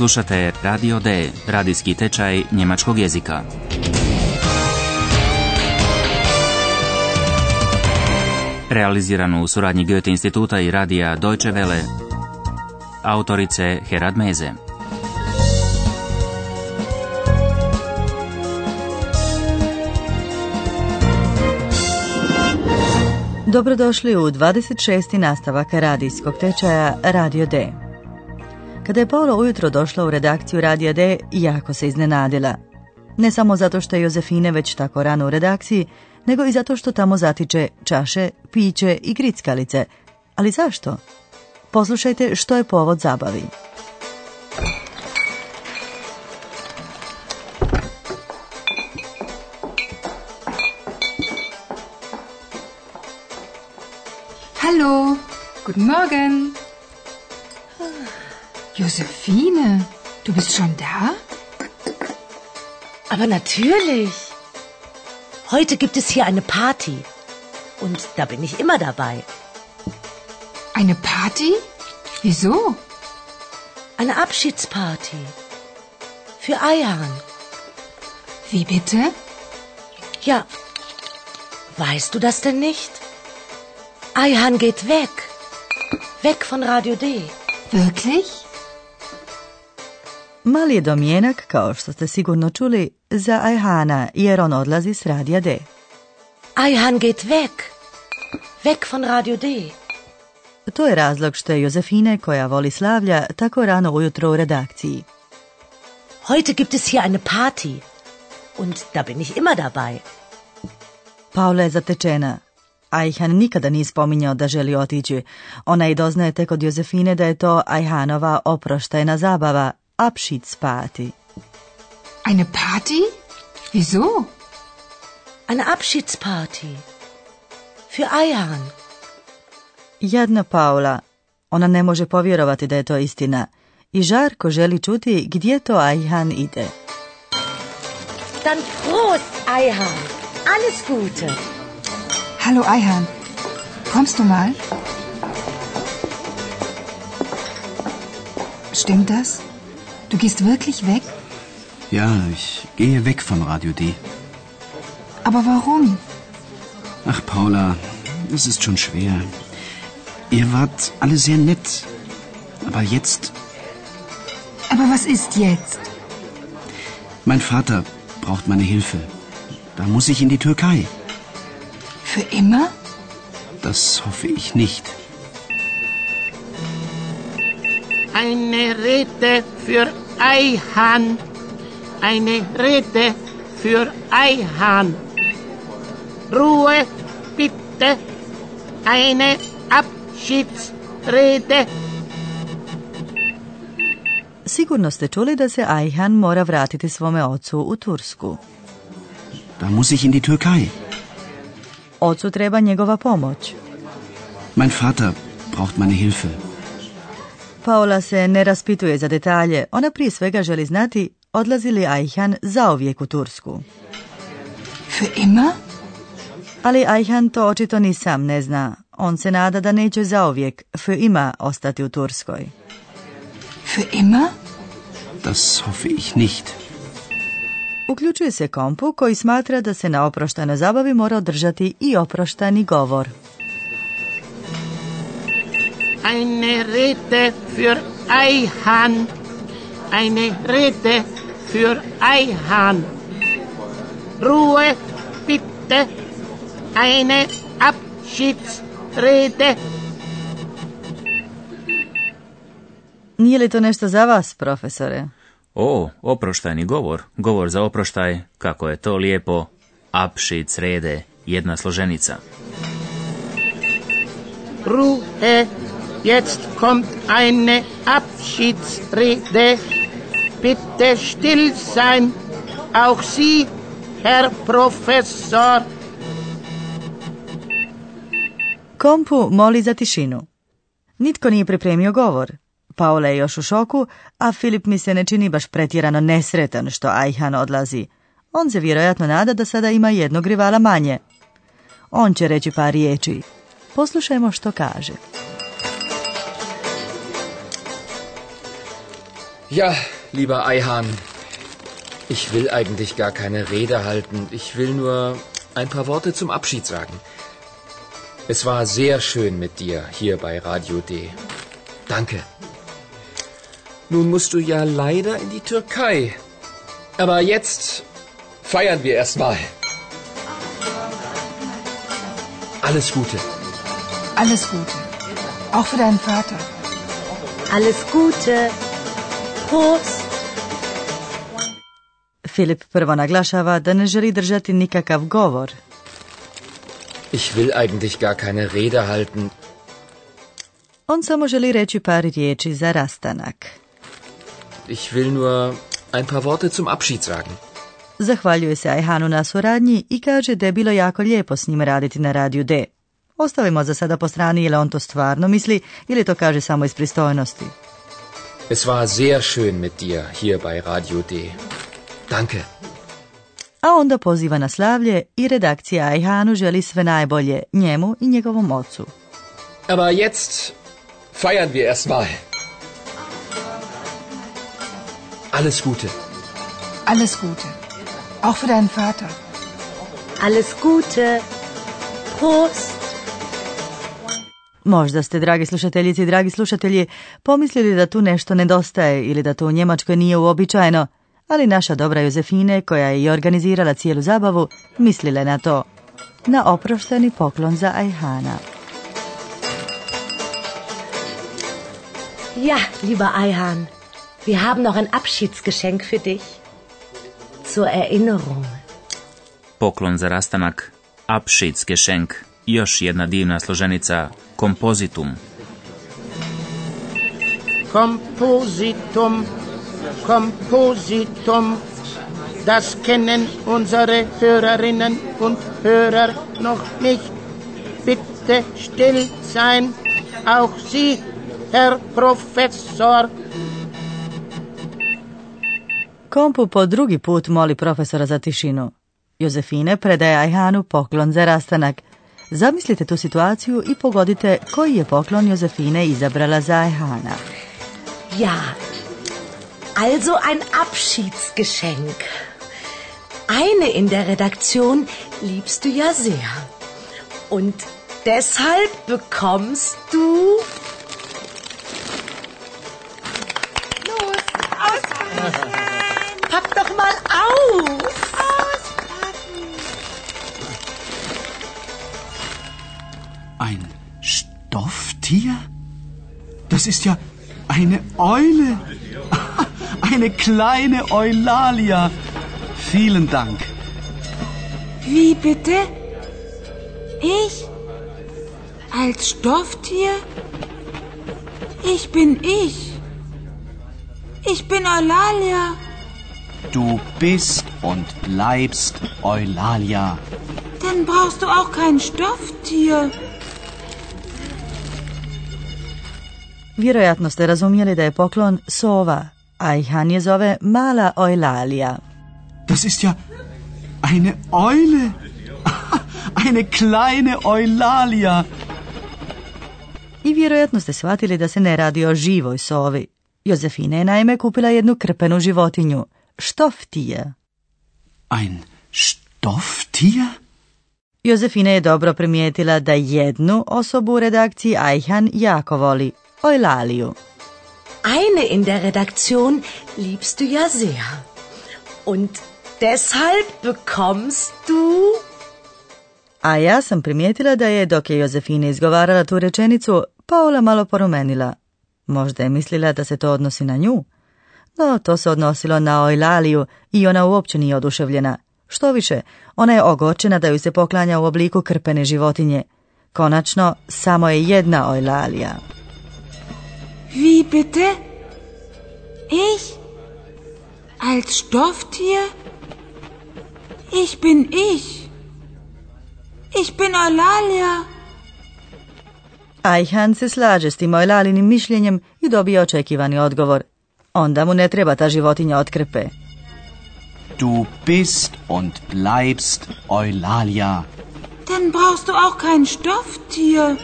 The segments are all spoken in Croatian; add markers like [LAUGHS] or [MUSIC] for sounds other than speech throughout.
Slušate Radio D, radijski tečaj njemačkog jezika. Realiziranu u suradnji Goethe instituta i radija Deutsche Welle. Autorice Herad Meze. Dobrodošli u 26. nastavak radijskog tečaja Radio D. Kada je Paula ujutro došla u redakciju Radija D, jako se iznenadila. Ne samo zato što je Jozefine već tako rano u redakciji, nego i zato što tamo zatiče čaše, piće i grickalice. Ali zašto? Poslušajte što je povod zabavi. Hallo, guten Morgen. Josephine, du bist schon da? Aber natürlich. Heute gibt es hier eine Party. Und da bin ich immer dabei. Eine Party? Wieso? Eine Abschiedsparty. Für Eihan. Wie bitte? Ja. Weißt du das denn nicht? Eihan geht weg. Weg von Radio D. Wirklich? Mali je domjenak, kao što ste sigurno čuli, za Ajhana, jer on odlazi s radija D. Eihan geht weg. Weg von Radio D. To je razlog što je Jozefine, koja voli slavlja, tako rano ujutro u redakciji. Heute gibt es hier eine Party. Und da bin ich immer dabei. Paula je zatečena. Ajhan nikada nije spominjao da želi otići. Ona i doznaje tek od Jozefine da je to Ajhanova oproštajna zabava, Abschiedsparty. Eine Party? Wieso? Eine Abschiedsparty. Für Eihan. Jadna Paula. Ona ne može povjerovati da je to istina. I žarko želi čuti gdje to Ajhan ide. Dann Prost, Eihan. Alles Gute. Hallo Eihan, kommst du mal? Stimmt das? Du gehst wirklich weg? Ja, ich gehe weg von Radio D. Aber warum? Ach, Paula, es ist schon schwer. Ihr wart alle sehr nett. Aber jetzt, Aber was ist jetzt? mein Vater braucht meine Hilfe. Da muss ich in die Türkei. Für immer? Das hoffe ich nicht. Eine Rede für Eihan. Eine Rede für Eihan. Ruhe, bitte. Eine Abschiedsrede. Sigurno ste čuli da se Ajhan mora vratiti svome ocu u Tursku. Da muss ich in die Türkei. Ocu treba njegova pomoć. Mein Vater braucht meine Hilfe. Paula se ne raspituje za detalje, ona prije svega želi znati odlazi li Ajhan zauvijek u Tursku. Für immer? Ali Ajhan to očito ni sam ne zna. On se nada da neće zauvijek für ima ostati u Turskoj. Für immer? Das hoffe ich nicht. Uključuje se kompu koji smatra da se na oproštajnoj zabavi mora održati i oproštajni govor. Eine Rede für Eihan. Eine Rede für Eihan. Ruhe, bitte. Eine Abschiedsrede. Nije li to nešto za vas, profesore? O, oproštajni govor, govor za oproštaj, kako je to lijepo, apšid srede, jedna složenica. Ruhe, jetzt kommt eine Abschiedsrede. Bitte still sein, auch Sie, Herr Professor. Kompu moli za tišinu. Nitko nije pripremio govor. Paola je još u šoku, a Filip mi se ne čini baš pretjerano nesretan što Ajhan odlazi. On se vjerojatno nada da sada ima jednog rivala manje. On će reći par riječi. Poslušajmo što kaže. Ja, lieber Eihahn, ich will eigentlich gar keine Rede halten. Ich will nur ein paar Worte zum Abschied sagen. Es war sehr schön mit dir hier bei Radio D. Danke. Nun musst du ja leider in die Türkei. Aber jetzt feiern wir erstmal. Alles Gute. Alles Gute. Auch für deinen Vater. Alles Gute. Prost. Filip prvo naglašava da ne želi držati nikakav govor. Ich will eigentlich gar keine Rede halten. On samo želi reći par riječi za rastanak. Ich will nur ein paar Worte zum Abschied sagen. Zahvaljuje se Ajhanu na suradnji i kaže da je bilo jako lijepo s njim raditi na radiju D. Ostavimo za sada po strani ili on to stvarno misli ili to kaže samo iz pristojnosti. Es war sehr schön mit dir hier bei Radio D. Danke. A onda poziva na slavlje i redakcija Ajhanu želi sve najbolje njemu i njegovom ocu. Aber jetzt feiern wir erstmal. Alles Gute. Alles Gute. Auch für deinen Vater. Alles Gute. Prost. Možda ste, dragi slušateljici i dragi slušatelji, pomislili da tu nešto nedostaje ili da to u Njemačkoj nije uobičajeno, ali naša dobra Jozefine, koja je i organizirala cijelu zabavu, mislile na to. Na oprošteni poklon za Ajhana. Ja, lieber Eihahn, wir haben noch ein Abschiedsgeschenk für dich. Zur Erinnerung. Poklon za rastanak, Abschiedsgeschenk, još jedna divna složenica, kompozitum. Kompositum, Kompositum, das kennen unsere Hörerinnen und Hörer noch nicht. Bitte still sein, auch Sie, Herr Professor. Kompu po drugi put moli profesora za tišinu. Jozefine predaje Ajhanu poklon za rastanak. Zamislite tu situaciju i pogodite koji je poklon Jozefine izabrala za Ajhana. Ja, also ein Abschiedsgeschenk. Eine in der Redaktion liebst du ja sehr. Und deshalb bekommst du... Ein Stofftier? Das ist ja eine Eule. [LAUGHS] Eine kleine Eulalia. Vielen Dank. Wie bitte? Ich? Als Stofftier? Ich bin ich. Ich bin Eulalia. Du bist und bleibst Eulalia. Dann brauchst du auch kein Stofftier. Vjerojatno ste razumjeli da je poklon sova, a Ajhan je zove mala Eulalia. Das ist ja eine Eule. [LAUGHS] Eine kleine Eulalia. I vjerojatno ste shvatili da se ne radi o živoj sovi. Jozefina je naime kupila jednu krpenu životinju, štoftije. Ein Stofftier? Jozefina je dobro primijetila da jednu osobu u redakciji Ajhan jako voli, Eulaliju. Eine in der Redaktion liebst du ja sehr. Und deshalb bekommst du... A ja sam primijetila da je, dok je Jozefina izgovarala tu rečenicu, Paula malo porumenila. Možda je mislila da se to odnosi na nju. No, to se odnosilo na Ojlaliju i ona uopće nije oduševljena. Što više, ona je ogorčena da ju se poklanja u obliku krpene životinje. Konačno, samo je jedna Ojlalija. Wie bitte? Ich? Als Stofftier? Ich bin ich. Ich bin Eulalia. Ajhan se slaže s tim Ojlalinim mišljenjem i dobije očekivani odgovor. Onda mu ne treba ta životinja od krpe. Du bist und bleibst Eulalia. Dann brauchst du auch kein Stofftier.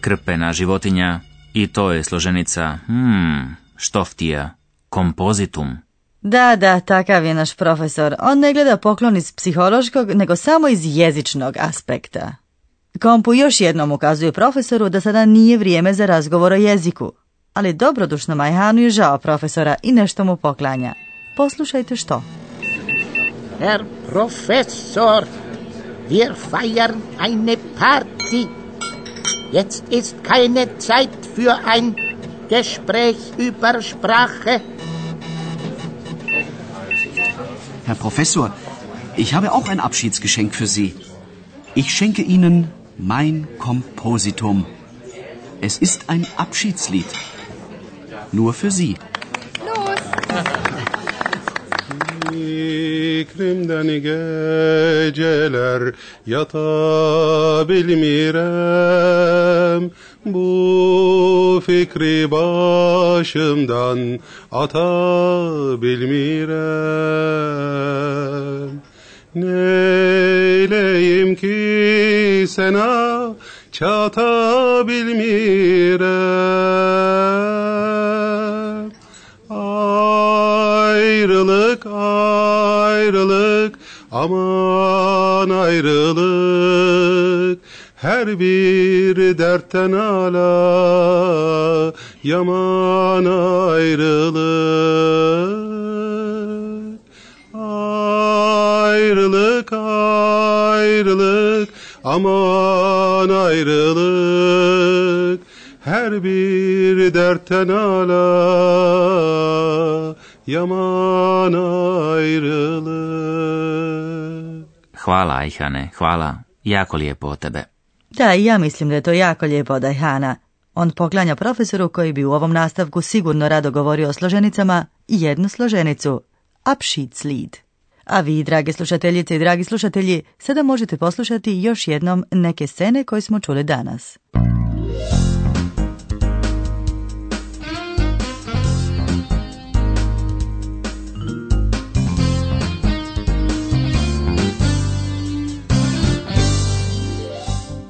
Krpena životinja, I to je složenica, hmm, štoftija, kompozitum. Da, da, takav je naš profesor. On ne gleda poklon iz psihološkog, nego samo iz jezičnog aspekta. Kompu još jednom ukazuje profesoru da sada nije vrijeme za razgovor o jeziku, ali dobrodušno Majhanu je žao profesora i nešto mu poklanja. Poslušajte što. Herr Professor, wir feiern eine Party. Jetzt ist keine Zeit für ein Gespräch über Sprache. Herr Professor, ich habe auch ein Abschiedsgeschenk für Sie. Ich schenke Ihnen mein Kompositum. Es ist ein Abschiedslied. Nur für Sie. İklimden geceler yatabilmirem Bu fikri başımdan atabilmirem Neyleyim ki sana çatabilmirem Ayrılık ayrılık aman ayrılık. Her bir dertten ala yaman ayrılık ayrılık aman ayrılık her bir dertten ala yaman ayrılık Hvala, Ajhane, hvala. Jako lijepo od tebe. Da, i ja mislim da je to jako lijepo od Ajhana. On poklanja profesoru koji bi u ovom nastavku sigurno rado govorio o složenicama jednu složenicu, Abschiedslied. A vi, drage slušateljice i dragi slušatelji, sada možete poslušati još jednom neke scene koje smo čuli danas.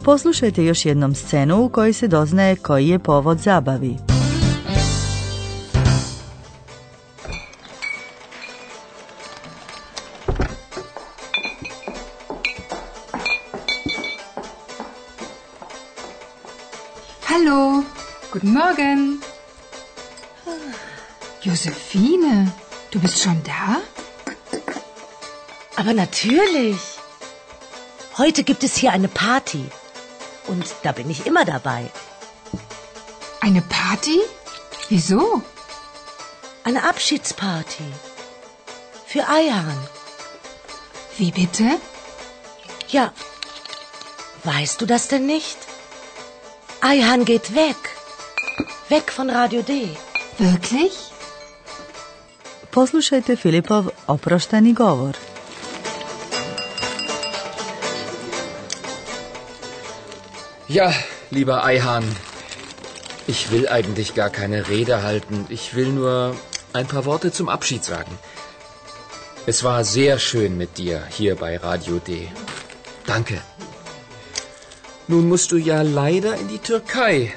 Poslušajte još jednom scenu u kojoj se doznaje koji je povod zabavi. Hallo, guten Morgen. Josephine, du bist schon da? Aber natürlich. Heute gibt es hier eine Party. Und da bin ich immer dabei. Eine Party? Wieso? Eine Abschiedsparty. Für Ayhan. Wie bitte? Ja. Weißt du das denn nicht? Ayhan geht weg. Weg von Radio D. Wirklich? Poslušajte Filipov oprošteni govor. Ja, lieber Ayhan, ich will eigentlich gar keine Rede halten. Ich will nur ein paar Worte zum Abschied sagen. Es war sehr schön mit dir hier bei Radio D. Danke. Nun musst du ja leider in die Türkei.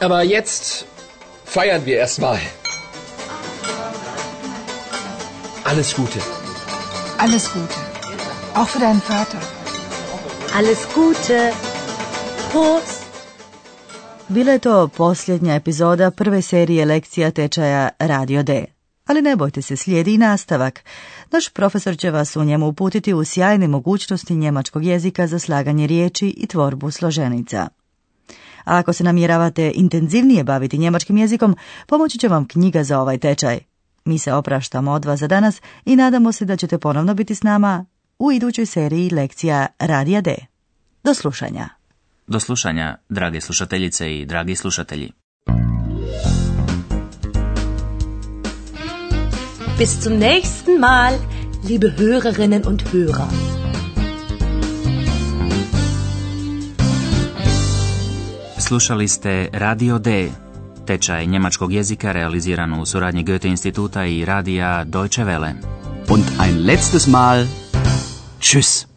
Aber jetzt feiern wir erstmal. Alles Gute. Alles Gute. Auch für deinen Vater. Alles Gute. Prost. Bila je to posljednja epizoda prve serije lekcija tečaja Radio D. Ali ne bojte se, slijedi i nastavak. Naš profesor će vas u njemu uputiti u sjajne mogućnosti njemačkog jezika za slaganje riječi i tvorbu složenica. A ako se namjeravate intenzivnije baviti njemačkim jezikom, pomoći će vam knjiga za ovaj tečaj. Mi se opraštamo od vas za danas i nadamo se da ćete ponovno biti s nama u idućoj seriji lekcija Radija D. Do slušanja. Do slušanja, drage slušateljice i dragi slušatelji. Bis zum nächsten Mal, liebe Hörerinnen und Hörer. Slušali ste Radio D, tečaj njemačkog jezika realiziran u suradnji Goethe instituta i radija Deutsche Welle. Und ein letztes Mal. Tschüss.